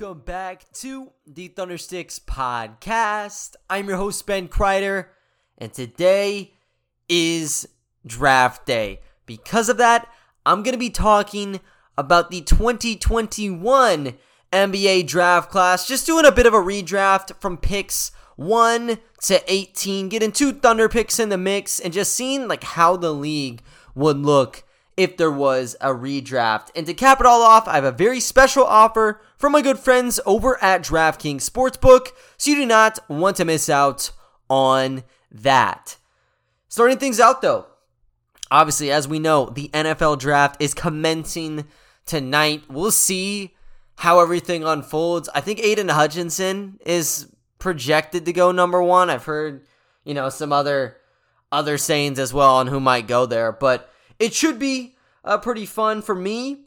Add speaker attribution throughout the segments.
Speaker 1: welcome back to the Thundersticks podcast. I'm your host, Ben Kreider, and today is draft day. Because of that, I'm going to be talking about the 2021 NBA draft class, just doing a bit of a redraft from picks 1 to 18, getting two Thunder picks in the mix, and just seeing like how the league would look if there was a redraft. And to cap it all off, I have a very special offer from my good friends over at DraftKings Sportsbook, so you do not want to miss out on that. Starting things out though, obviously, as we know, the NFL draft is commencing tonight. We'll see how everything unfolds. I think Aidan Hutchinson is projected to go number one. I've heard, you know, some other other sayings as well on who might go there, but it should be uh, pretty fun for me.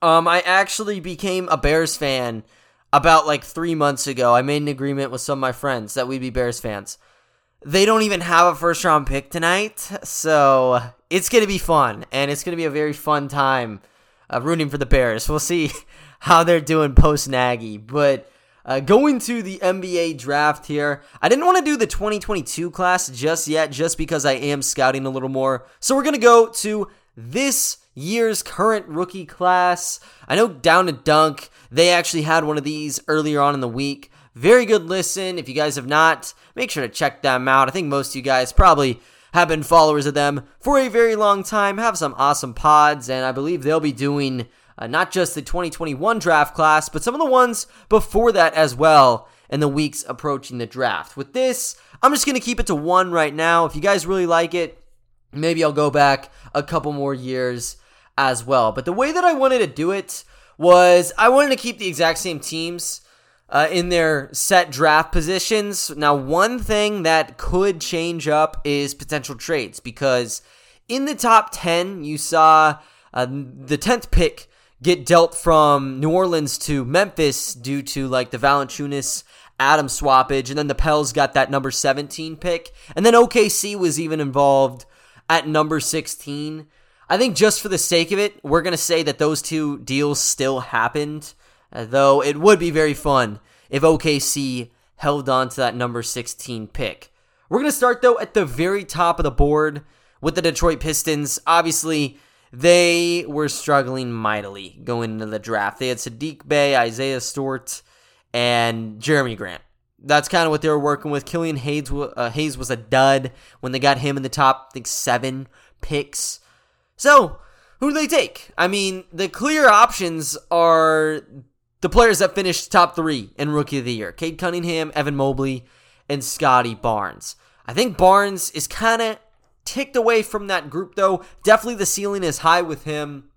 Speaker 1: Um, I actually became a Bears fan about like three months ago. I made an agreement with some of my friends that we'd be Bears fans. They don't even have a first round pick tonight, so it's gonna be fun, and it's gonna be a very fun time uh, rooting for the Bears. We'll see how they're doing post Nagy, but. Uh, going to the NBA draft here. I didn't want to do the 2022 class just yet, just because I am scouting a little more. So we're going to go to this year's current rookie class. I know Down to Dunk, they actually had one of these earlier on in the week. Very good listen. If you guys have not, make sure to check them out. I think most of you guys probably have been followers of them for a very long time, have some awesome pods, and I believe they'll be doing uh, not just the 2021 draft class, but some of the ones before that as well in the weeks approaching the draft. With this, I'm just going to keep it to one right now. If you guys really like it, maybe I'll go back a couple more years as well. But the way that I wanted to do it was I wanted to keep the exact same teams. Uh, in their set draft positions. Now, one thing that could change up is potential trades because in the top 10, you saw uh, the 10th pick get dealt from New Orleans to Memphis due to like the Valanciunas Adam swappage, and then the Pels got that number 17 pick, and then OKC was even involved at number 16. I think just for the sake of it, we're to say that those two deals still happened, though it would be very fun if OKC held on to that number 16 pick. We're to start though at the very top of the board with the Detroit Pistons. Obviously, they were struggling mightily going into the draft. They had Sadiq Bey, Isaiah Stewart, and Jerami Grant. That's kind of what they were working with. Killian Hayes, uh, Hayes was a dud when they got him in the top, I think, seven picks. So, who do they take? I mean, the clear options are the players that finished top three in Rookie of the Year Cade Cunningham, Evan Mobley, and Scottie Barnes. I think Barnes is kind of ticked away from that group, though. Definitely the ceiling is high with him.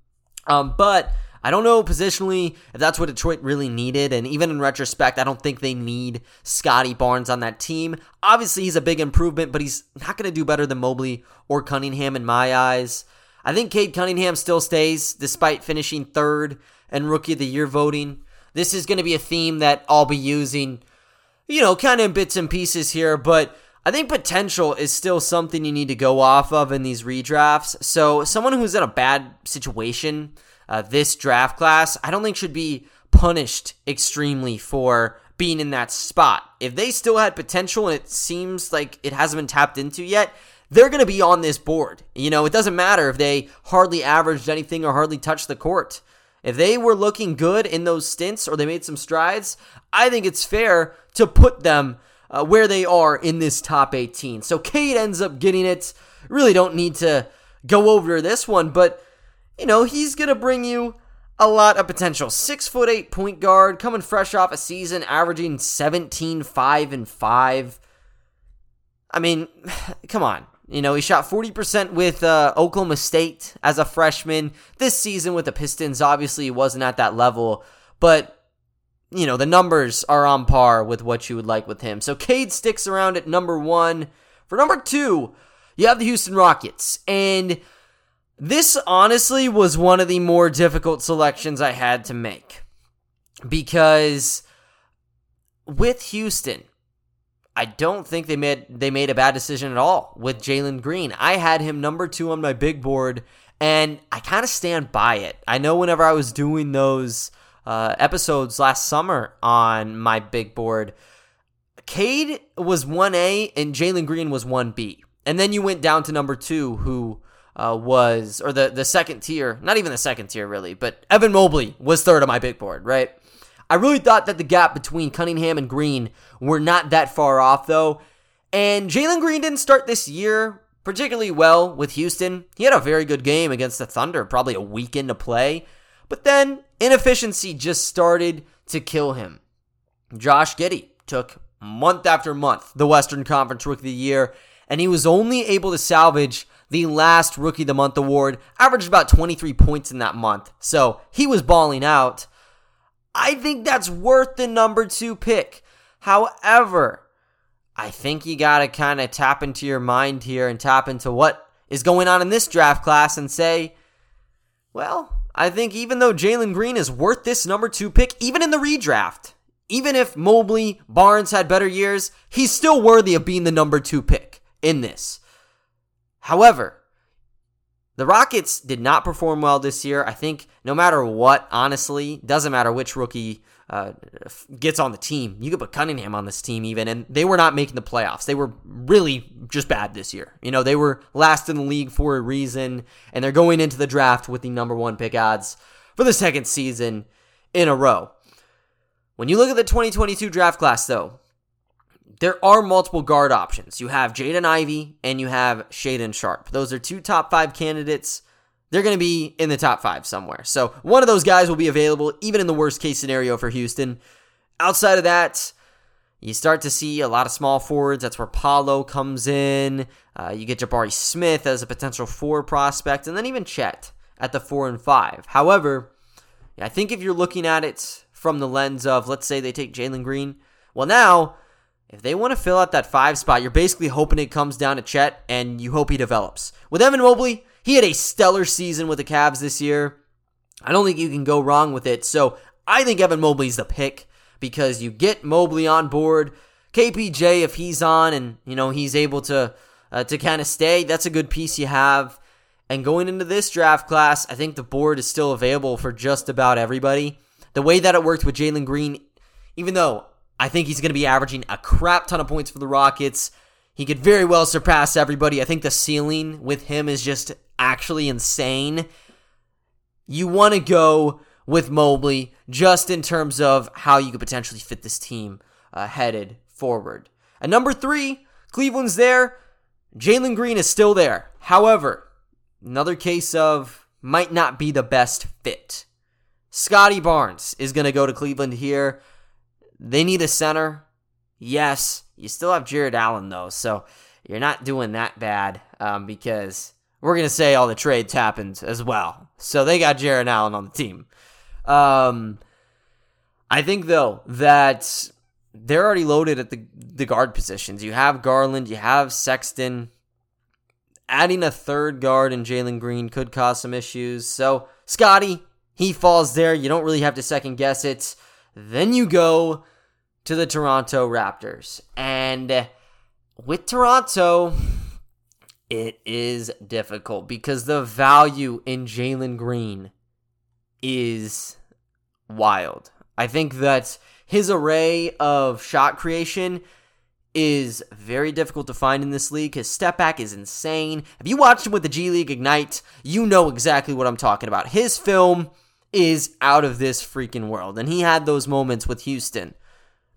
Speaker 1: Um, but I don't know positionally if that's what Detroit really needed. And even in retrospect, I don't think they need Scottie Barnes on that team. Obviously, he's a big improvement, but he's not going to do better than Mobley or Cunningham in my eyes. I think Cade Cunningham still stays despite finishing third and Rookie of the Year voting. This is going to be a theme that I'll be using, you know, kind of in bits and pieces here, but I think potential is still something you need to go off of in these redrafts. So, someone who's in a bad situation, uh, this draft class, I don't think should be punished extremely for being in that spot. If they still had potential and it seems like it hasn't been tapped into yet, they're going to be on this board. You know, it doesn't matter if they hardly averaged anything or hardly touched the court. If they were looking good in those stints or they made some strides, I think it's fair to put them uh, where they are in this top 18. So Cade ends up getting it. Really don't need to go over this one, but you know, he's going to bring you a lot of potential. Six foot eight point guard, coming fresh off a season, averaging 17, 5, and 5. I mean, come on. You know, he shot 40% with uh, Oklahoma State as a freshman. This season with the Pistons, obviously, he wasn't at that level, but you know, the numbers are on par with what you would like with him. So Cade sticks around at number one. For number two, you have the Houston Rockets. And this honestly was one of the more difficult selections I had to make. Because with Houston, I don't think they made they made a bad decision at all with Jalen Green. I had him number two on my big board, and I kind of stand by it. I know whenever I was doing those uh, episodes last summer on my big board, Cade was 1A and Jalen Green was 1B. And then you went down to number two, who uh, was, or the, the second tier, not even the second tier really, but Evan Mobley was third on my big board, right? I really thought that the gap between Cunningham and Green were not that far off, though. And Jalen Green didn't start this year particularly well with Houston. He had a very good game against the Thunder, probably a weekend to play. But then inefficiency just started to kill him. Josh Giddey took month after month the Western Conference Rookie of the Year, and he was only able to salvage the last Rookie of the Month award, averaged about 23 points in that month. So he was balling out. I think that's worth the number two pick. However, I think you got to kind of tap into your mind here and tap into what is going on in this draft class and say, well, I think even though Jalen Green is worth this number two pick, even in the redraft, even if Mobley, Barnes had better years, he's still worthy of being the number two pick in this. However, the Rockets did not perform well this year. I think no matter what, honestly, doesn't matter which rookie uh, gets on the team. You could put Cunningham on this team even, and they were not making the playoffs. They were really just bad this year. You know, they were last in the league for a reason, and they're going into the draft with the number one pick odds for the second season in a row. When you look at the 2022 draft class, though, there are multiple guard options. You have Jaden Ivey and you have Shaedon Sharpe. Those are two top five candidates. They're going to be in the top five somewhere. So one of those guys will be available, even in the worst case scenario for Houston. Outside of that, you start to see a lot of small forwards. That's where Paolo comes in. Uh, you get Jabari Smith as a potential four prospect, and then even Chet at the four and five. However, I think if you're looking at it from the lens of, let's say they take Jalen Green, well, now if they want to fill out that five spot, you're basically hoping it comes down to Chet and you hope he develops. With Evan Mobley, he had a stellar season with the Cavs this year. I don't think you can go wrong with it. So I think Evan Mobley's the pick because you get Mobley on board. KPJ, if he's on and you know he's able to uh, to kind of stay, that's a good piece you have. And going into this draft class, I think the board is still available for just about everybody. The way that it worked with Jalen Green, even though I think he's going to be averaging a crap ton of points for the Rockets. He could very well surpass everybody. I think the ceiling with him is just actually insane. You want to go with Mobley just in terms of how you could potentially fit this team uh, headed forward. At number three, Cleveland's there. Jalen Green is still there. However, another case of might not be the best fit. Scottie Barnes is going to go to Cleveland here. They need a center. Yes, you still have Jarrett Allen though, so you're not doing that bad um, because we're gonna say all the trades happened as well. So they got Jarrett Allen on the team. Um, I think though that they're already loaded at the the guard positions. You have Garland, you have Sexton. Adding a third guard in Jalen Green could cause some issues. So Scottie, he falls there. You don't really have to second guess it. Then you go to the Toronto Raptors. And with Toronto, it is difficult because the value in Jalen Green is wild. I think that his array of shot creation is very difficult to find in this league. His step back is insane. If you watched him with the G League Ignite, you know exactly what I'm talking about. His film is out of this freaking world. And he had those moments with Houston.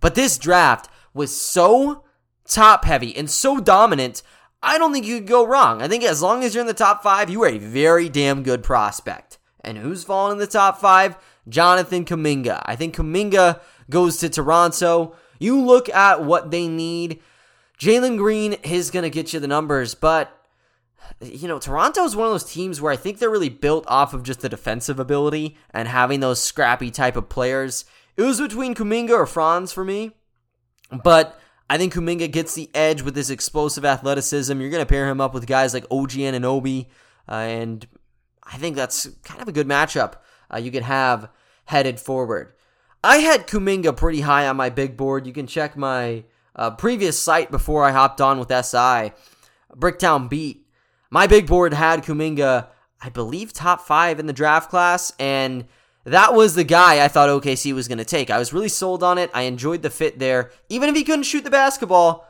Speaker 1: But this draft was so top heavy and so dominant, I don't think you could go wrong. I think as long as you're in the top five, you are a very damn good prospect. And who's falling in the top five? Jonathan Kuminga. I think Kuminga goes to Toronto. You look at what they need. Jalen Green is going to get you the numbers, but you know, Toronto is one of those teams where I think they're really built off of just the defensive ability and having those scrappy type of players. It was between Kuminga or Franz for me, but I think Kuminga gets the edge with his explosive athleticism. You're going to pair him up with guys like OG Anunoby, uh, and I think that's kind of a good matchup uh, you could have headed forward. I had Kuminga pretty high on my big board. You can check my uh, previous site before I hopped on with SI. Bricktown Beat my big board had Kuminga, I believe, top five in the draft class, and that was the guy I thought OKC was going to take. I was really sold on it. I enjoyed the fit there. Even if he couldn't shoot the basketball,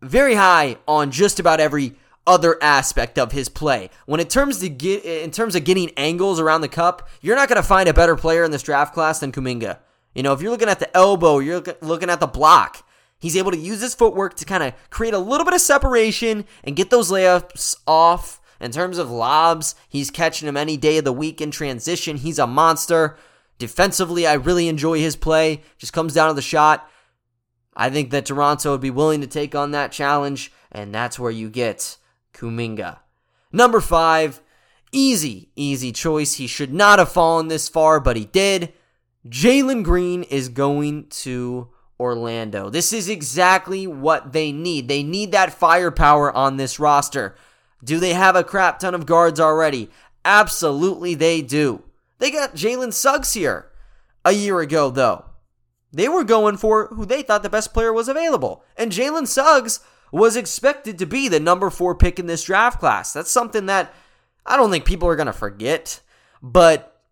Speaker 1: very high on just about every other aspect of his play. When it terms to get in terms of getting angles around the cup, you're not going to find a better player in this draft class than Kuminga. You know, if you're looking at the elbow, you're looking at the block. He's able to use his footwork to kind of create a little bit of separation and get those layups off. In terms of lobs, he's catching them any day of the week in transition. He's a monster. Defensively, I really enjoy his play. Just comes down to the shot. I think that Toronto would be willing to take on that challenge, and that's where you get Kuminga. Number five, easy, easy choice. He should not have fallen this far, but he did. Jalen Green is going to Orlando. This is exactly what they need. They need that firepower on this roster. Do they have a crap ton of guards already? Absolutely, they do. They got Jalen Suggs here a year ago, though. They were going for who they thought the best player was available. And Jalen Suggs was expected to be the number four pick in this draft class. That's something that I don't think people are going to forget, but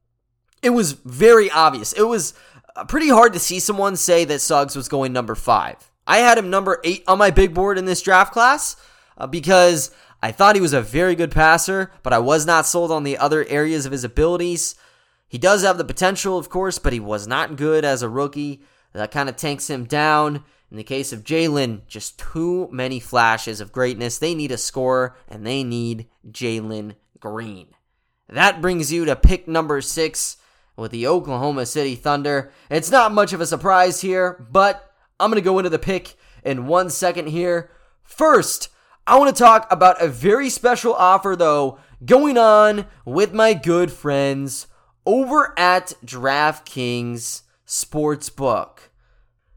Speaker 1: it was very obvious. It was uh, pretty hard to see someone say that Suggs was going number five. I had him number eight on my big board in this draft class uh, because I thought he was a very good passer, but I was not sold on the other areas of his abilities. He does have the potential, of course, but he was not good as a rookie. That kind of tanks him down. In the case of Jalen, just too many flashes of greatness. They need a scorer, and they need Jalen Green. That brings you to pick number six with the Oklahoma City Thunder. It's not much of a surprise here, but I'm going to go into the pick in one second here. First, I want to talk about a very special offer, though, going on with my good friends over at DraftKings Sportsbook.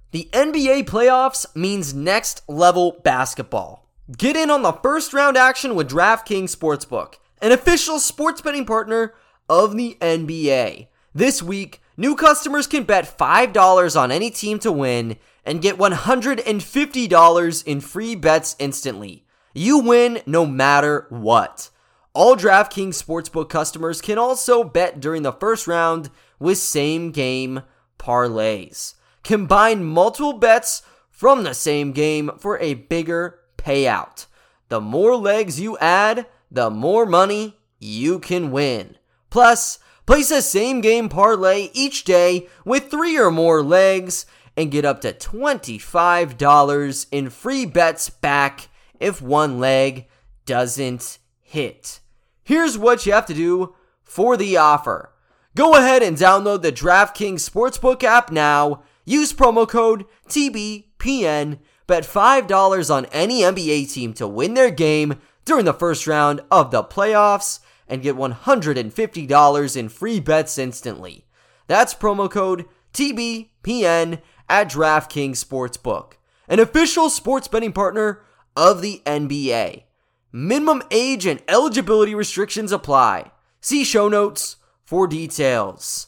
Speaker 1: The NBA playoffs means next level basketball. Get in on the first round action with DraftKings Sportsbook, an official sports betting partner of the NBA. This week, new customers can bet $5 on any team to win and get $150 in free bets instantly. You win no matter what. All DraftKings Sportsbook customers can also bet during the first round with same game parlays. Combine multiple bets from the same game for a bigger payout. The more legs you add, the more money you can win. Plus, place a same game parlay each day with three or more legs and get up to $25 in free bets back if one leg doesn't hit. Here's what you have to do for the offer. Go ahead and download the DraftKings Sportsbook app now. Use promo code TBPN. Bet $5 on any NBA team to win their game during the first round of the playoffs and get $150 in free bets instantly. That's promo code TBPN at DraftKings Sportsbook, an official sports betting partner of the NBA. Minimum age and eligibility restrictions apply. See show notes for details.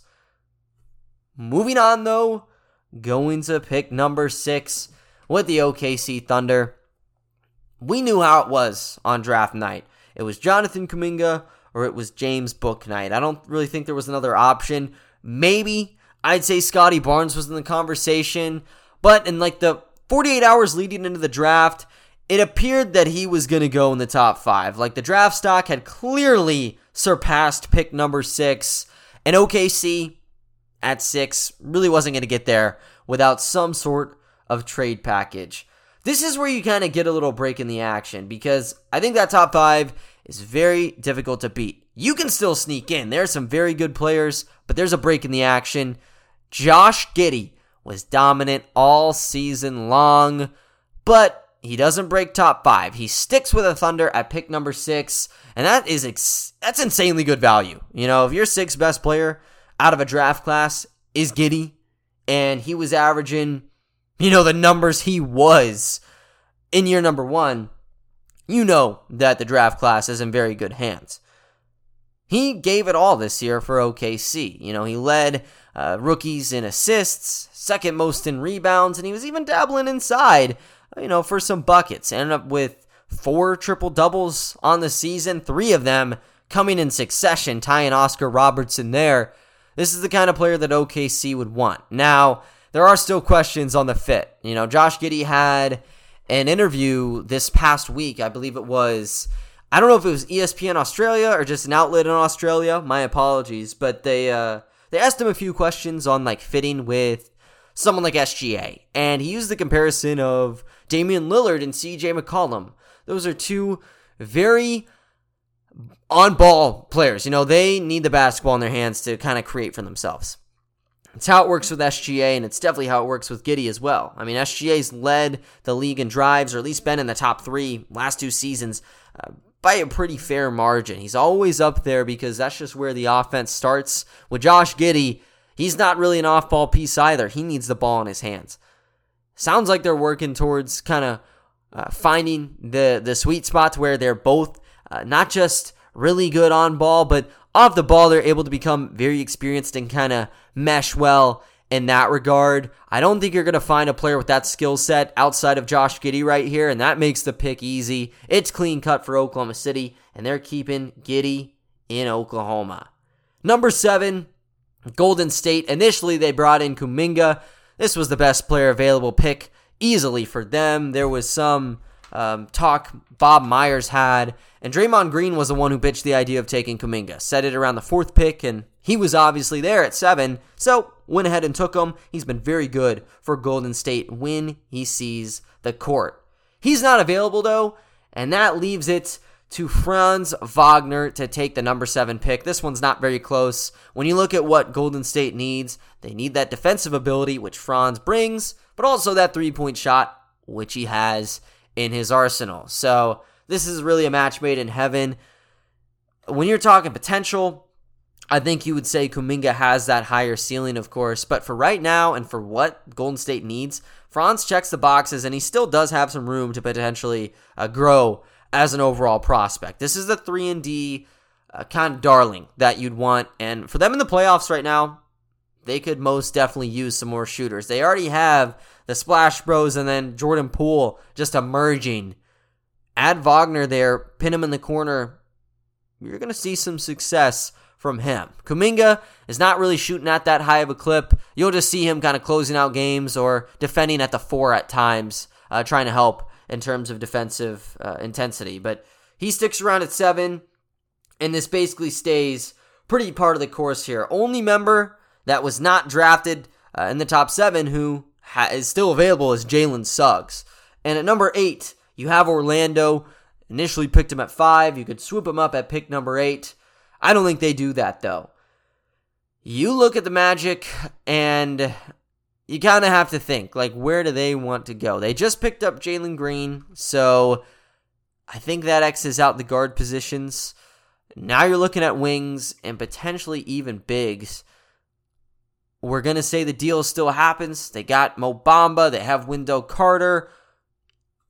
Speaker 1: Moving on though, going to pick number six with the OKC Thunder. We knew how it was on draft night. It was Jonathan Kuminga or it was James Bouknight. I don't really think there was another option. Maybe I'd say Scottie Barnes was in the conversation, but in like the 48 hours leading into the draft, it appeared that he was going to go in the top five. Like the draft stock had clearly surpassed pick number six, and OKC at six really wasn't going to get there without some sort of trade package. This is where you kind of get a little break in the action because I think that top five is very difficult to beat. You can still sneak in. There's some very good players, but there's a break in the action. Josh Giddey was dominant all season long, but he doesn't break top five. He sticks with a Thunder at pick number six, and that is ex- that's insanely good value. You know, if your sixth best player out of a draft class is Giddey, and he was averaging, you know, the numbers he was in year number one, you know that the draft class is in very good hands. He gave it all this year for OKC. You know, he led uh, rookies in assists, second most in rebounds, and he was even dabbling inside you know, for some buckets. Ended up with four triple doubles on the season, three of them coming in succession, tying Oscar Robertson there. This is the kind of player that OKC would want. Now, there are still questions on the fit. You know, Josh Giddey had an interview this past week, I believe it was. I don't know if it was ESPN Australia or just an outlet in Australia. My apologies, but they uh, they asked him a few questions on like fitting with someone like SGA, and he used the comparison of Damian Lillard and CJ McCollum. Those are two very on ball players. You know, they need the basketball in their hands to kind of create for themselves. It's how it works with SGA, and it's definitely how it works with Giddey as well. I mean, SGA's led the league in drives, or at least been in the top three last two seasons uh, by a pretty fair margin. He's always up there because that's just where the offense starts. With Josh Giddey, he's not really an off ball piece either. He needs the ball in his hands. Sounds like they're working towards kind of uh, finding the, the sweet spots where they're both uh, not just really good on ball, but off the ball, they're able to become very experienced and kind of mesh well in that regard. I don't think you're going to find a player with that skill set outside of Josh Giddey right here, and that makes the pick easy. It's clean cut for Oklahoma City, and they're keeping Giddey in Oklahoma. Number seven, Golden State. Initially, they brought in Kuminga. This was the best player available pick easily for them. There was some um, talk Bob Myers had. And Draymond Green was the one who pitched the idea of taking Kuminga. Set it around the fourth pick, and he was obviously there at seven, so went ahead and took him. He's been very good for Golden State when he sees the court. He's not available though, and that leaves it to Franz Wagner to take the number seven pick. This one's not very close. When you look at what Golden State needs, they need that defensive ability, which Franz brings, but also that three point shot, which he has in his arsenal. So this is really a match made in heaven. When you're talking potential, I think you would say Kuminga has that higher ceiling, of course. But for right now and for what Golden State needs, Franz checks the boxes and he still does have some room to potentially uh, grow as an overall prospect. This is the 3 and D uh, kind of darling that you'd want. And for them in the playoffs right now, they could most definitely use some more shooters. They already have the Splash Bros and then Jordan Poole just emerging. Add Wagner there, pin him in the corner. You're going to see some success from him. Kuminga is not really shooting at that high of a clip. You'll just see him kind of closing out games or defending at the four at times, uh, trying to help in terms of defensive uh, intensity. But he sticks around at seven, and this basically stays pretty part of the course here. Only member that was not drafted uh, in the top seven who ha- is still available is Jalen Suggs. And at number eight, you have Orlando. Initially picked him at five. You could swoop him up at pick number eight. I don't think they do that, though. You look at the Magic and you kind of have to think like, where do they want to go? They just picked up Jalen Green, so I think that X's out the guard positions. Now you're looking at wings and potentially even bigs. We're to say the deal still happens. They got Mo Bamba, they have Wendell Carter.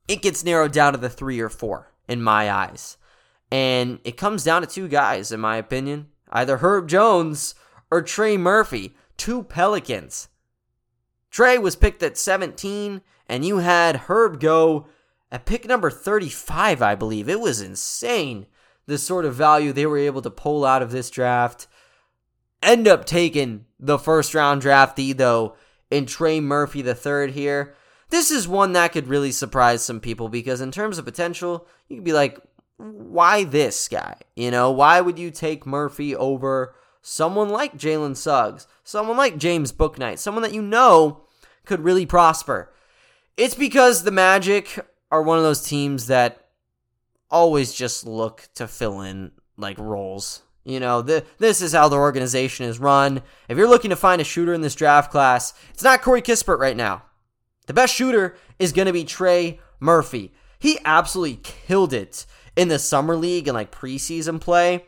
Speaker 1: It gets narrowed down to the three or four in my eyes. And it comes down to two guys, in my opinion either Herb Jones or Trey Murphy, two Pelicans. Trey was picked at 17, and you had Herb go at pick number 35, I believe. It was insane the sort of value they were able to pull out of this draft. End up taking the first round draftee, though, in Trey Murphy the third here. This is one that could really surprise some people because, in terms of potential, you could be like, why this guy? You know, why would you take Murphy over someone like Jalen Suggs, someone like James Bouknight, someone that you know could really prosper? It's because the Magic are one of those teams that always just look to fill in like roles you know, the, this is how the organization is run. If you're looking to find a shooter in this draft class, it's not Corey Kispert right now. The best shooter is going to be Trey Murphy. He absolutely killed it in the summer league and like preseason play.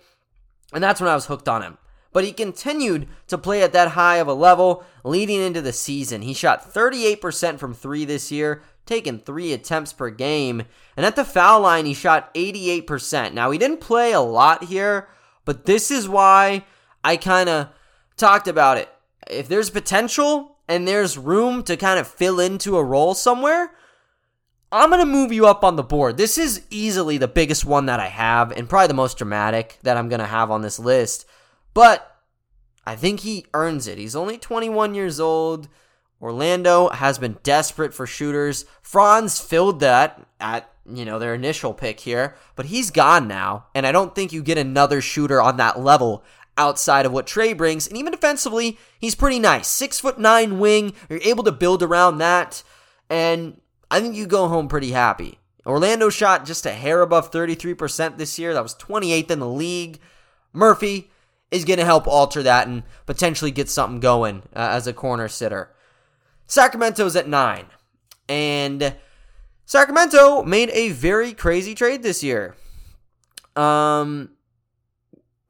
Speaker 1: And that's when I was hooked on him. But he continued to play at that high of a level leading into the season. He shot 38% from three this year, taking three attempts per game. And at the foul line, he shot 88%. Now, he didn't play a lot here, but this is why I kind of talked about it. If there's potential and there's room to kind of fill into a role somewhere, I'm going to move you up on the board. This is easily the biggest one that I have and probably the most dramatic that I'm going to have on this list. But I think he earns it. He's only 21 years old. Orlando has been desperate for shooters. Franz filled that at you know their initial pick here, but he's gone now, and I don't think you get another shooter on that level outside of what Trey brings. And even defensively, he's pretty nice. Six foot nine wing. You're able to build around that, and I think you go home pretty happy. Orlando shot just a hair above 33% this year. That was 28th in the league. Murphy is going to help alter that and potentially get something going uh, as a corner sitter. Sacramento's at nine. And Sacramento made a very crazy trade this year. Um,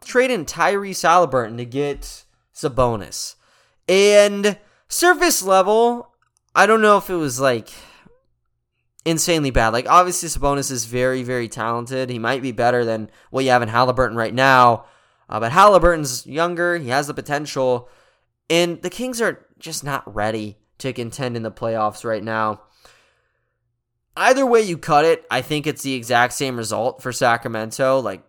Speaker 1: trading Tyrese Haliburton to get Sabonis. And surface level, I don't know if it was like insanely bad. Like obviously Sabonis is very, very talented. He might be better than what you have in Haliburton right now. Uh, but Haliburton's younger. He has the potential. And the Kings are just not ready to contend in the playoffs right now. Either way you cut it, I think it's the exact same result for Sacramento. Like,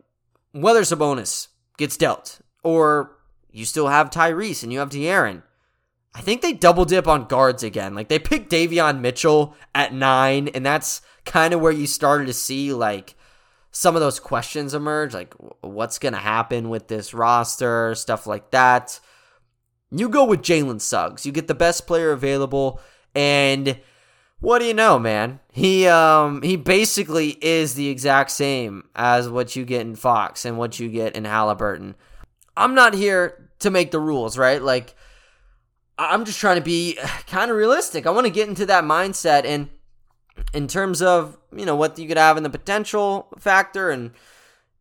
Speaker 1: whether Sabonis gets dealt or you still have Tyrese and you have De'Aaron, I think they double dip on guards again. Like, they picked Davion Mitchell at nine, and that's kind of where you started to see, like, some of those questions emerge, like what's going to happen with this roster, stuff like that. You go with Jalen Suggs. You get the best player available, and what do you know, man? He um he basically is the exact same as what you get in Fox and what you get in Haliburton. I'm not here to make the rules, right? Like I'm just trying to be kind of realistic. I want to get into that mindset and in terms of you know what you could have in the potential factor and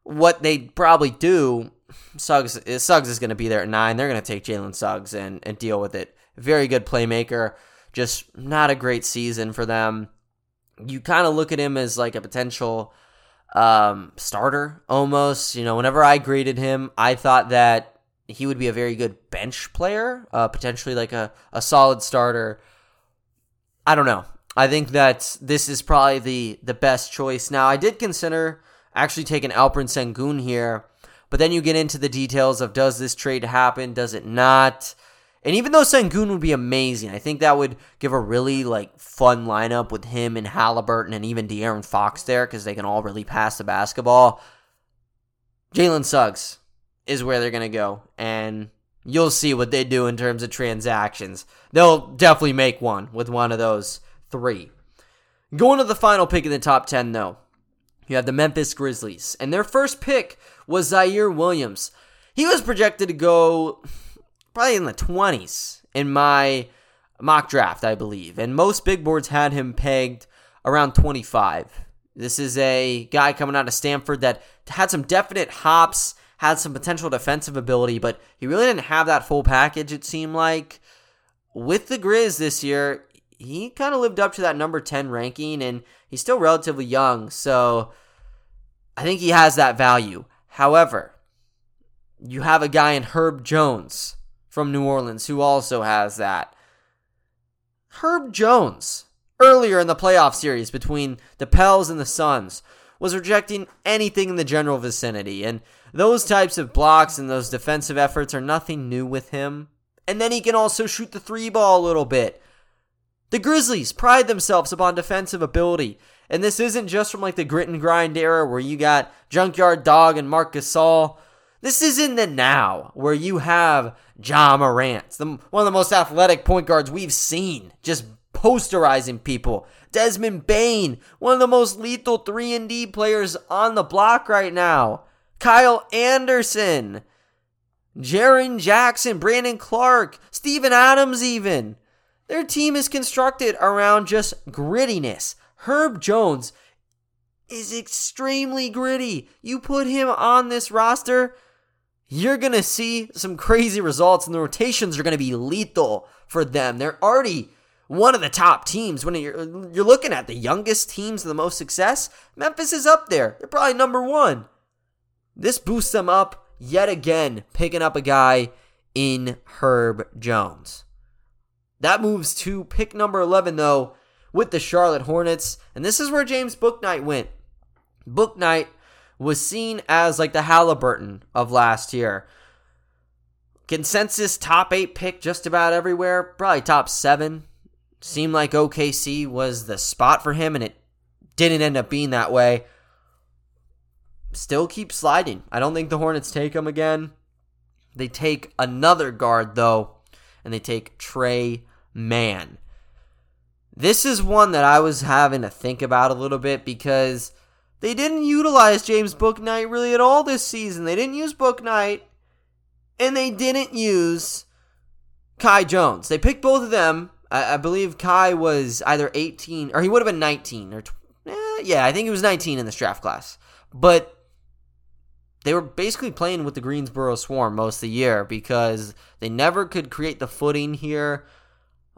Speaker 1: what they probably do, Suggs Suggs is going to be there at nine. They're going to take Jalen Suggs and and deal with it. Very good playmaker, just not a great season for them. You kind of look at him as like a potential um, starter almost. You know, whenever I graded him, I thought that he would be a very good bench player, uh, potentially like a, a solid starter. I don't know. I think that this is probably the the best choice. Now, I did consider actually taking Alperen Sengun here, but then you get into the details of does this trade happen, does it not? And even though Sengun would be amazing, I think that would give a really like fun lineup with him and Haliburton and even De'Aaron Fox there because they can all really pass the basketball. Jalen Suggs is where they're gonna go, and you'll see what they do in terms of transactions. They'll definitely make one with one of those three. Going to the final pick in the top 10, though, you have the Memphis Grizzlies. And their first pick was Ziaire Williams. He was projected to go probably in the 20s in my mock draft, I believe. And most big boards had him pegged around 25. This is a guy coming out of Stanford that had some definite hops, had some potential defensive ability, but he really didn't have that full package, it seemed like. With the Grizz this year, he kind of lived up to that number 10 ranking and he's still relatively young. So I think he has that value. However, you have a guy in Herb Jones from New Orleans who also has that. Herb Jones, earlier in the playoff series between the Pels and the Suns, was rejecting anything in the general vicinity. And those types of blocks and those defensive efforts are nothing new with him. And then he can also shoot the three ball a little bit. The Grizzlies pride themselves upon defensive ability. And this isn't just from like the grit and grind era where you got Junkyard Dog and Marc Gasol. This is in the now where you have Ja Morant, the, one of the most athletic point guards we've seen, just posterizing people. Desmond Bane, one of the most lethal 3 and D players on the block right now. Kyle Anderson, Jaren Jackson, Brandon Clarke, Steven Adams even. Their team is constructed around just grittiness. Herb Jones is extremely gritty. You put him on this roster, you're going to see some crazy results, and the rotations are going to be lethal for them. They're already one of the top teams. When you're, you're looking at the youngest teams, and the most success, Memphis is up there. They're probably number one. This boosts them up yet again, picking up a guy in Herb Jones. That moves to pick number 11, though, with the Charlotte Hornets. And this is where James Bouknight went. Booknight was seen as like the Haliburton of last year. consensus top eight pick just about everywhere, probably top seven. Seemed like OKC was the spot for him, and it didn't end up being that way. Still keep sliding. I don't think the Hornets take him again. They take another guard, though, and they take Tre Mann. This is one that I was having to think about a little bit because they didn't utilize James Bouknight really at all this season. They didn't use Bouknight, and they didn't use Kai Jones. They picked both of them. I, I believe Kai was either 18 or he would have been 19 or eh, yeah, I think he was 19 in this draft class. But they were basically playing with the Greensboro Swarm most of the year because they never could create the footing here.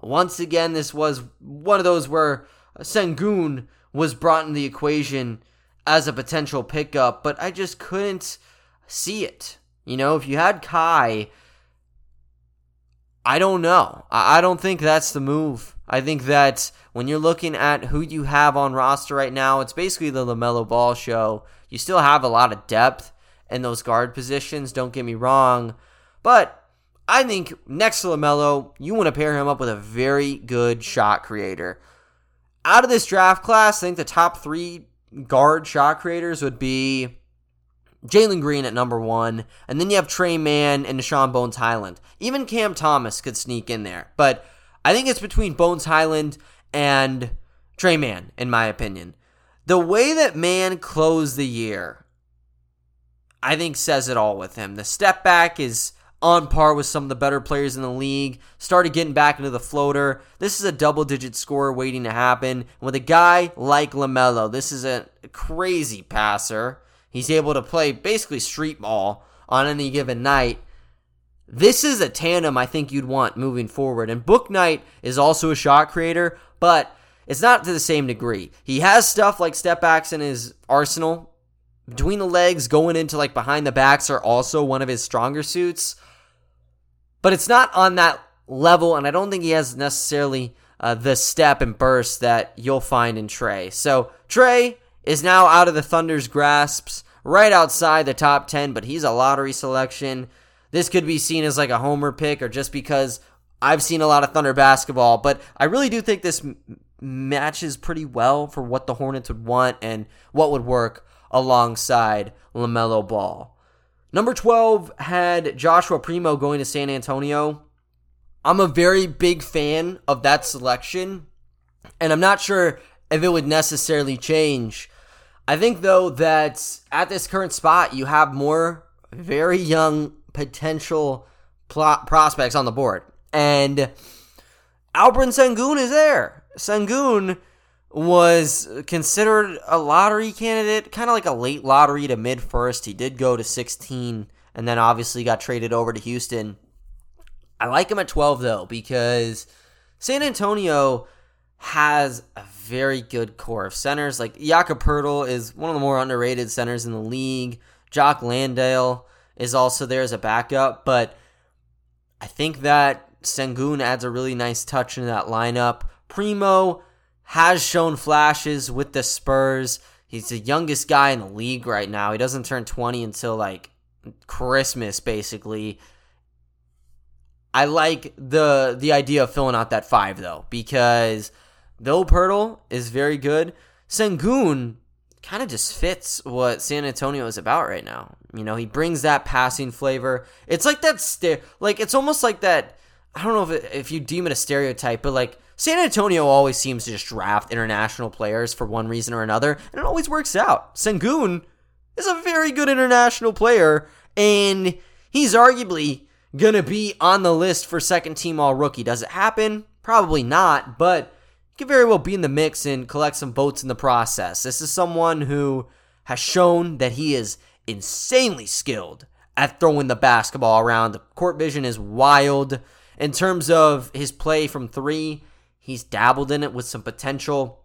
Speaker 1: Once again, this was one of those where Sengun was brought in the equation as a potential pickup, but I just couldn't see it. You know, if you had Kai, I don't know. I don't think that's the move. I think that when you're looking at who you have on roster right now, it's basically the LaMelo Ball show. You still have a lot of depth in those guard positions, don't get me wrong. But I think next to LaMelo, you want to pair him up with a very good shot creator. Out of this draft class, I think the top three guard shot creators would be Jalen Green at number one, and then you have Tre Mann and Deshaun Bones Hyland. Even Cam Thomas could sneak in there, but I think it's between Bones Hyland and Tre Mann, in my opinion. The way that Mann closed the year, I think says it all with him. The step back is on par with some of the better players in the league. Started getting back into the floater. This is a double digit score waiting to happen. With a guy like LaMelo, this is a crazy passer. He's able to play basically street ball on any given night. This is a tandem I think you'd want moving forward. And Bouknight is also a shot creator, but it's not to the same degree. He has stuff like step backs in his arsenal. Between the legs, going into like behind the backs are also one of his stronger suits but it's not on that level, and I don't think he has necessarily uh, the step and burst that you'll find in Tre. So Tre is now out of the Thunder's grasps, right outside the top 10, but he's a lottery selection. This could be seen as like a homer pick or just because I've seen a lot of Thunder basketball, but I really do think this m- matches pretty well for what the Hornets would want and what would work alongside LaMelo Ball. Number 12 had Joshua Primo going to San Antonio. I'm a very big fan of that selection, and I'm not sure if it would necessarily change. I think, though, that at this current spot, you have more very young potential prospects on the board. And Alperen Sengun is there. Sengun was considered a lottery candidate, kind of like a late lottery to mid first. He did go to 16 and then obviously got traded over to Houston. I like him at 12 though because San Antonio has a very good core of centers. Like Jakob Poeltl is one of the more underrated centers in the league. Jock Landale is also there as a backup, but I think that Sengun adds a really nice touch into that lineup. Primo has shown flashes with the Spurs. He's the youngest guy in the league right now. He doesn't turn 20 until like Christmas basically. I like the the idea of filling out that 5 though because though Poeltl is very good, Sengun kind of just fits what San Antonio is about right now. You know, he brings that passing flavor. It's like that st- like it's almost like that I don't know if it, if you deem it a stereotype, but like San Antonio always seems to just draft international players for one reason or another, and it always works out. Sengun is a very good international player, and he's arguably going to be on the list for second team all rookie. Does it happen? Probably not, but he could very well be in the mix and collect some votes in the process. This is someone who has shown that he is insanely skilled at throwing the basketball around. The court vision is wild. In terms of his play from three, He's dabbled in it with some potential.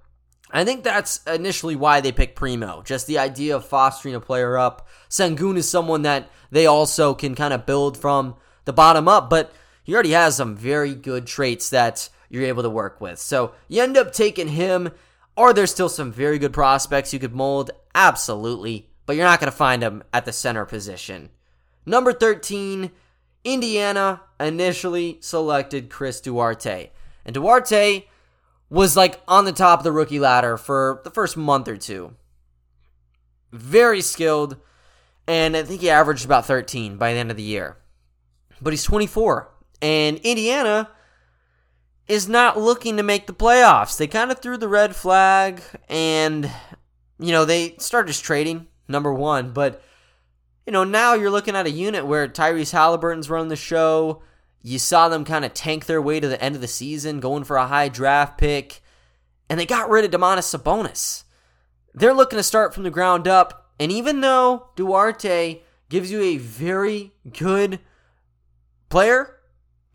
Speaker 1: I think that's initially why they picked Primo. Just the idea of fostering a player up. Sengun is someone that they also can kind of build from the bottom up, but he already has some very good traits that you're able to work with. So you end up taking him. Are there still some very good prospects you could mold? Absolutely. But you're not going to find them at the center position. Number 13, Indiana initially selected Chris Duarte. And Duarte was like on the top of the rookie ladder for the first month or two. Very skilled, and I think he averaged about 13 by the end of the year. But he's 24, and Indiana is not looking to make the playoffs. They kind of threw the red flag, and, you know, they started just trading, number one, but you know, now you're looking at a unit where Tyrese Haliburton's running the show. You saw them kind of tank their way to the end of the season, going for a high draft pick, and they got rid of Domantas Sabonis. They're looking to start from the ground up, and even though Duarte gives you a very good player,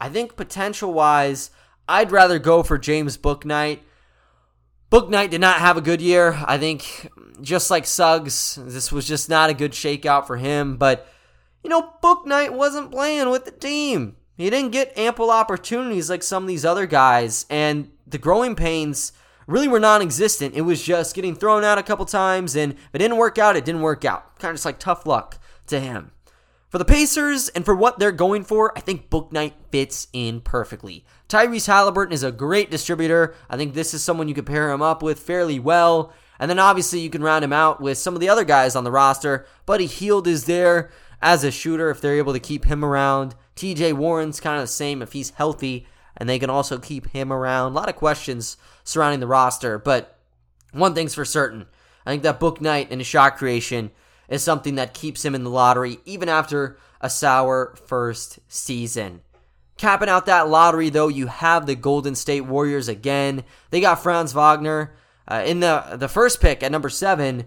Speaker 1: I think potential wise, I'd rather go for James Bouknight Bouknight did not have a good year. I think, just like Suggs, this was just not a good shakeout for him. But, you know, Bouknight wasn't playing with the team. He didn't get ample opportunities like some of these other guys. And the growing pains really were non existent. It was just getting thrown out a couple times. And if it didn't work out, it didn't work out. Kind of just like tough luck to him. For the Pacers and for what they're going for, I think Bouknight fits in perfectly. Tyrese Haliburton is a great distributor. I think this is someone you could pair him up with fairly well. And then obviously you can round him out with some of the other guys on the roster. Buddy Hield is there as a shooter if they're able to keep him around. TJ Warren's kind of the same if he's healthy and they can also keep him around. A lot of questions surrounding the roster, but one thing's for certain. I think that Bouknight and his shot creation is something that keeps him in the lottery even after a sour first season. Capping out that lottery, though, you have the Golden State Warriors again. They got Franz Wagner uh, in the the first pick at number seven.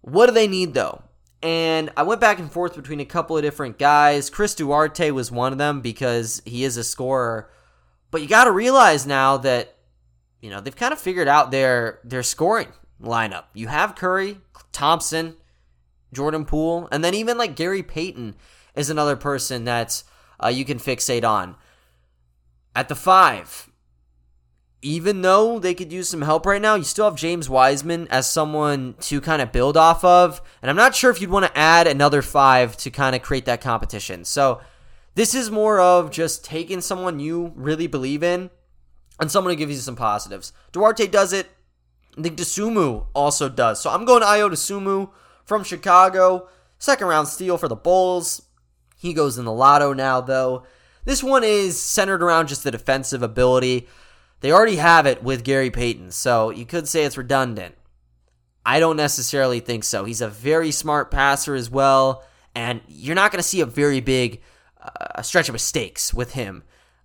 Speaker 1: What do they need though? And I went back and forth between a couple of different guys. Chris Duarte was one of them because he is a scorer. But you got to realize now that you know they've kind of figured out their their scoring lineup. You have Curry, Thompson, Jordan Poole, and then even like Gary Payton is another person that uh, you can fixate on. At the five, even though they could use some help right now, you still have James Wiseman as someone to kind of build off of. And I'm not sure if you'd want to add another five to kind of create that competition. So this is more of just taking someone you really believe in and someone who gives you some positives. Duarte does it. I think Dosunmu also does. So I'm going to Ayo Dosunmu from Chicago. Second round steal for the Bulls. He goes in the lotto now, though. This one is centered around just the defensive ability. They already have it with Gary Payton, so you could say it's redundant. I don't necessarily think so. He's a very smart passer as well, and you're not going to see a very big uh, stretch of mistakes with him.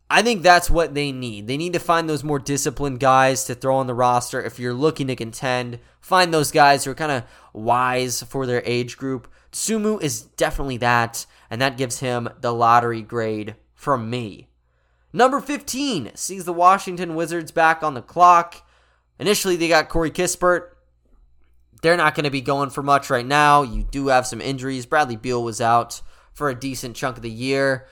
Speaker 1: I think that's what they need. They need to find those more disciplined guys to throw on the roster if you're looking to contend. Find those guys who are kind of wise for their age group. Sumu is definitely that, and that gives him the lottery grade from me. Number 15 sees the Washington Wizards back on the clock. Initially, they got Corey Kispert. They're not going to be going for much right now. You do have some injuries. Bradley Beal was out for a decent chunk of the year.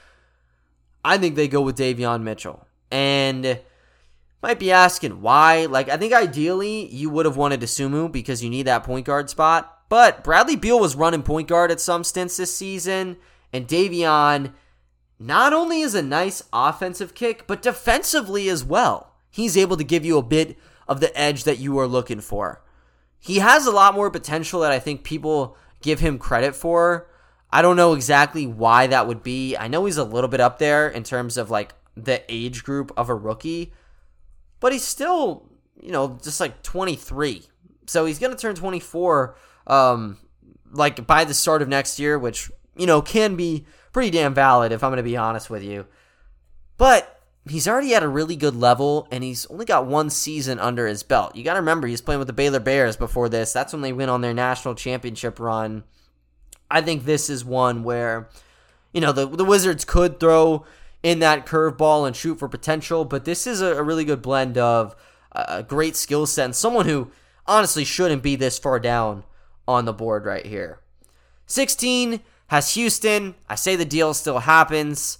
Speaker 1: I think they go with Davion Mitchell. And might be asking why. Like, I think ideally you would have wanted Sumu because you need that point guard spot. But Bradley Beal was running point guard at some stints this season. And Davion not only is a nice offensive kick, but defensively as well. He's able to give you a bit of the edge that you are looking for. He has a lot more potential that I think people give him credit for. I don't know exactly why that would be. I know he's a little bit up there in terms of like the age group of a rookie, but he's still, you know, just like 23. So he's going to turn 24 um like by the start of next year, which, you know, can be pretty damn valid if I'm going to be honest with you. But he's already at a really good level and he's only got one season under his belt. You got to remember he's playing with the Baylor Bears before this. That's when they went on their national championship run I think this is one where, you know, the, the Wizards could throw in that curveball and shoot for potential, but this is a, a really good blend of a great skill set and someone who honestly shouldn't be this far down on the board right here. 16 has Houston. I say the deal still happens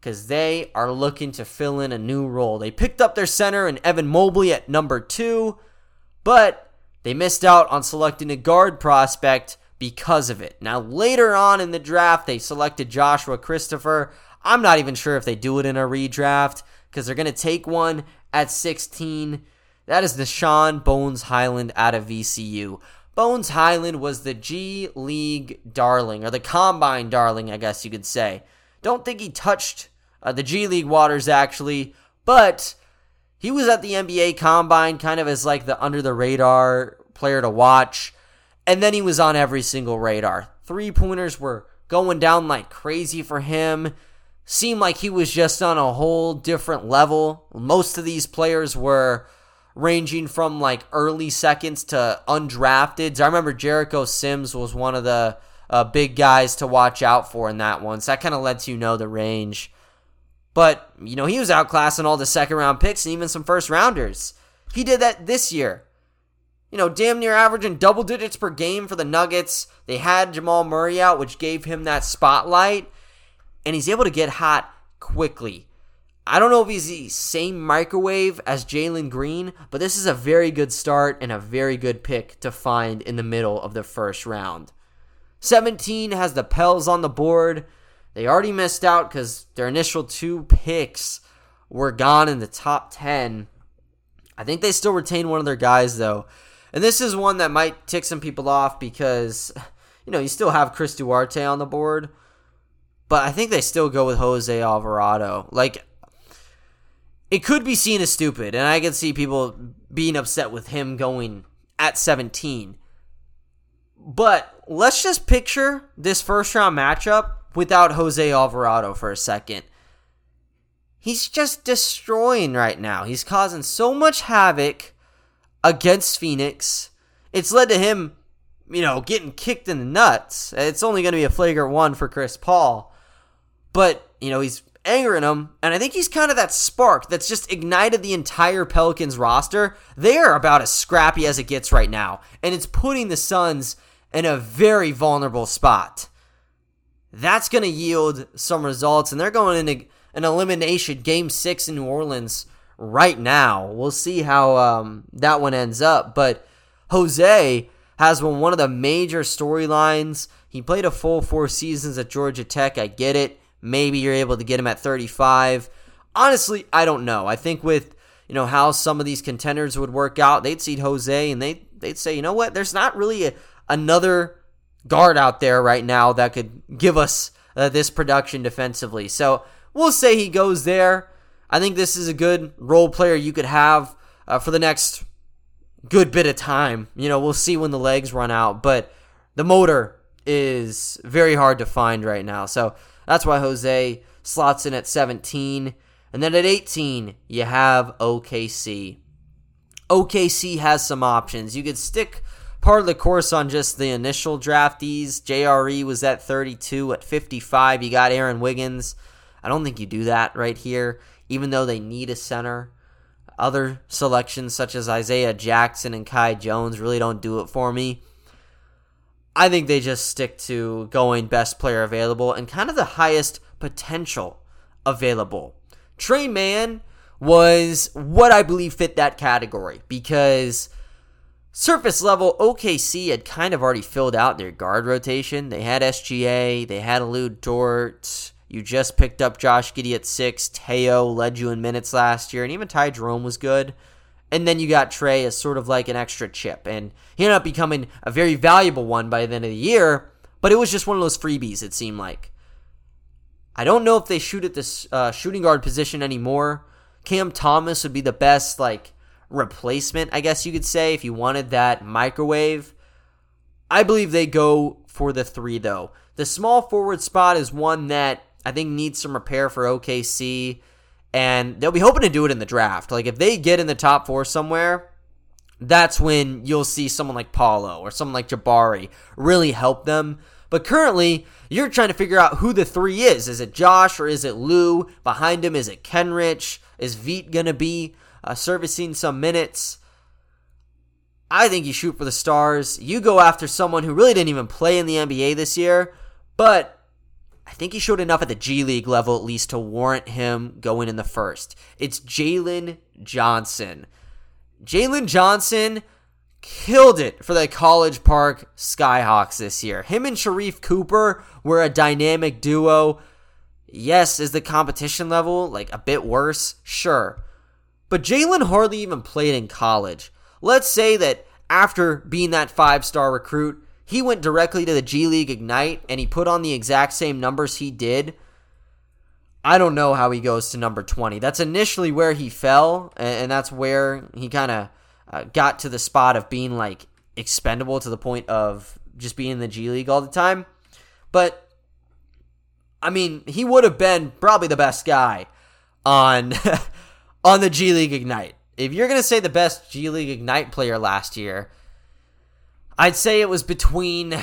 Speaker 1: because they are looking to fill in a new role. They picked up their center and Evan Mobley at number two, but they missed out on selecting a guard prospect because of it. Now, later on in the draft, they selected Joshua Christopher. I'm not even sure if they do it in a redraft because they're going to take one at 16. That is Nah'Shon Bones Hyland out of VCU. Bones Hyland was the G League darling, or the Combine darling, I guess you could say. Don't think he touched uh, the G League waters actually, but he was at the NBA Combine kind of as like the under the radar player to watch. And then he was on every single radar. Three pointers were going down like crazy for him. Seemed like he was just on a whole different level. Most of these players were ranging from like early seconds to undrafted. I remember Jericho Sims was one of the uh, big guys to watch out for in that one. So that kind of lets you know the range. But, you know, he was outclassing all the second round picks and even some first rounders. He did that this year you know, damn near averaging double digits per game for the Nuggets. They had Jamal Murray out, which gave him that spotlight, and he's able to get hot quickly. I don't know if he's the same microwave as Jalen Green, but this is a very good start and a very good pick to find in the middle of the first round. 17 has the Pels on the board. They already missed out because their initial two picks were gone in the top 10. I think they still retain one of their guys, though. And this is one that might tick some people off because, you know, you still have Chris Duarte on the board, but I think they still go with Jose Alvarado. Like, it could be seen as stupid, and I can see people being upset with him going at 17. But let's just picture this first round matchup without Jose Alvarado for a second. He's just destroying right now. He's causing so much havoc against Phoenix. It's led to him, you know, getting kicked in the nuts. It's only going to be a flagrant one for Chris Paul. But, you know, he's angering him, and I think he's kind of that spark that's just ignited the entire Pelicans roster. They are about as scrappy as it gets right now, and it's putting the Suns in a very vulnerable spot. That's going to yield some results, and they're going into an elimination game six in New Orleans right now. We'll see how um, that one ends up. But Jose has been one of the major storylines. He played a full four seasons at Georgia Tech. I get it. Maybe you're able to get him at 35. Honestly, I don't know. I think with you know how some of these contenders would work out, they'd see Jose and they they'd say, you know what? There's not really a, another guard out there right now that could give us uh, this production defensively. So we'll say he goes there. I think this is a good role player you could have uh, for the next good bit of time. You know, we'll see when the legs run out, but the motor is very hard to find right now. So that's why Jose slots in at 17. And then at 18, you have OKC. OKC has some options. You could stick part of the course on just the initial draftees. JRE was at 32. At 55, you got Aaron Wiggins. I don't think you do that right here even though they need a center. Other selections such as Isaiah Jackson and Kai Jones really don't do it for me. I think they just stick to going best player available and kind of the highest potential available. Tre Mann was what I believe fit that category because surface level OKC had kind of already filled out their guard rotation. They had SGA, they had Lu Dort, you just picked up Josh Giddey at six. Teo led you in minutes last year, and even Ty Jerome was good. And then you got Tre as sort of like an extra chip, and he ended up becoming a very valuable one by the end of the year. But it was just one of those freebies. It seemed like. I don't know if they shoot at this uh, shooting guard position anymore. Cam Thomas would be the best like replacement, I guess you could say, if you wanted that microwave. I believe they go for the three though. The small forward spot is one that I think needs some repair for OKC, and they'll be hoping to do it in the draft. Like if they get in the top four somewhere, that's when you'll see someone like Paolo or someone like Jabari really help them. But currently, you're trying to figure out who the three is. Is it Josh or is it Lu? Behind him, is it Kenrich? Is Veit going to be uh, servicing some minutes? I think you shoot for the stars. You go after someone who really didn't even play in the NBA this year, but I think he showed enough at the G League level at least to warrant him going in the first. It's Jalen Johnson. Jalen Johnson killed it for the College Park Skyhawks this year. Him and Sharife Cooper were a dynamic duo. Yes, is the competition level like a bit worse? Sure. But Jalen hardly even played in college. Let's say that after being that five star recruit, he went directly to the G League Ignite and he put on the exact same numbers he did. I don't know how he goes to number 20. That's initially where he fell, and that's where he kind of uh, got to the spot of being like expendable to the point of just being in the G League all the time. But I mean, he would have been probably the best guy on on the G League Ignite. If you're going to say the best G League Ignite player last year, I'd say it was between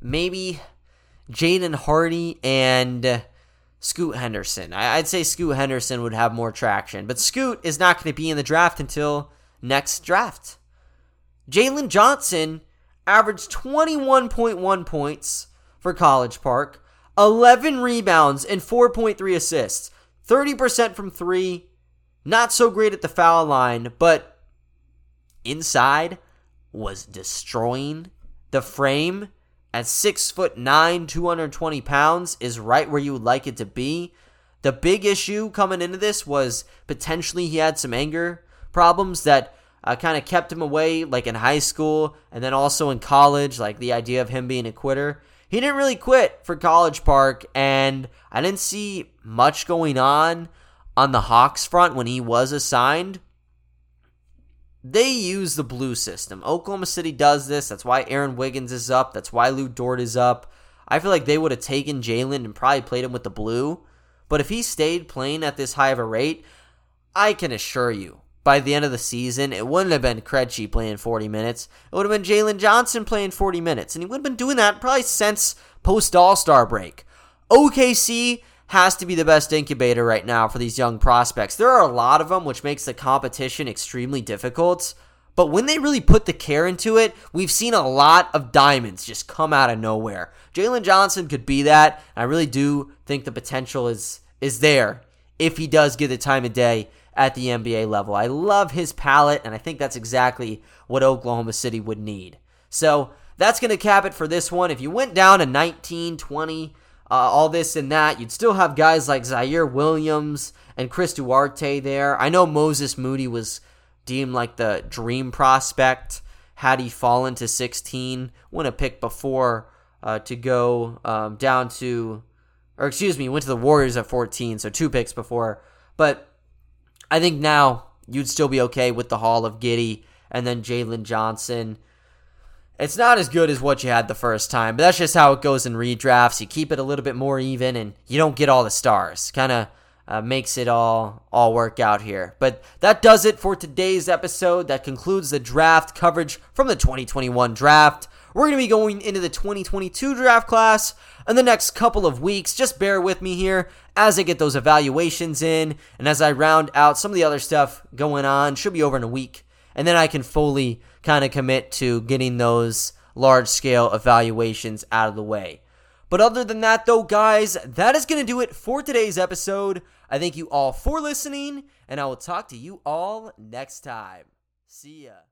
Speaker 1: maybe Jaden Hardy and Scoot Henderson. I'd say Scoot Henderson would have more traction, but Scoot is not going to be in the draft until next draft. Jalen Johnson averaged 21.1 points for College Park, 11 rebounds, and 4.3 assists. 30% from three. Not so great at the foul line, but inside was destroying the frame at six foot nine, 220 pounds, is right where you would like it to be. The big issue coming into this was potentially he had some anger problems that uh, kind of kept him away, like in high school and then also in college, like the idea of him being a quitter. He didn't really quit for College Park, and I didn't see much going on on the Hawks front when he was assigned. They use the blue system. Oklahoma City does this. That's why Aaron Wiggins is up. That's why Lu Dort is up. I feel like they would have taken Jalen and probably played him with the blue. But if he stayed playing at this high of a rate, I can assure you by the end of the season, it wouldn't have been Krejci playing 40 minutes. It would have been Jalen Johnson playing 40 minutes. And he would have been doing that probably since post All Star break. OKC has to be the best incubator right now for these young prospects. There are a lot of them, which makes the competition extremely difficult. But when they really put the care into it, we've seen a lot of diamonds just come out of nowhere. Jalen Johnson could be that. I really do think the potential is is there if he does get the time of day at the NBA level. I love his palette, and I think that's exactly what Oklahoma City would need. So that's going to cap it for this one. If you went down to 19, 20, uh, all this and that, you'd still have guys like Ziaire Williams and Chris Duarte there. I know Moses Moody was deemed like the dream prospect had he fallen to 16, won a pick before uh, to go um, down to, or excuse me, went to the Warriors at 14, so two picks before. But I think now you'd still be okay with the Hall of Giddey and then Jalen Johnson. It's not as good as what you had the first time, but that's just how it goes in redrafts. You keep it a little bit more even, and you don't get all the stars. Kind of uh, makes it all all work out here. But that does it for today's episode. That concludes the draft coverage from the 2021 draft. We're going to be going into the 2022 draft class in the next couple of weeks. Just bear with me here as I get those evaluations in and as I round out some of the other stuff going on. Should be over in a week. And then I can fully kind of commit to getting those large scale evaluations out of the way. But other than that, though, guys, that is going to do it for today's episode. I thank you all for listening, and I will talk to you all next time. See ya.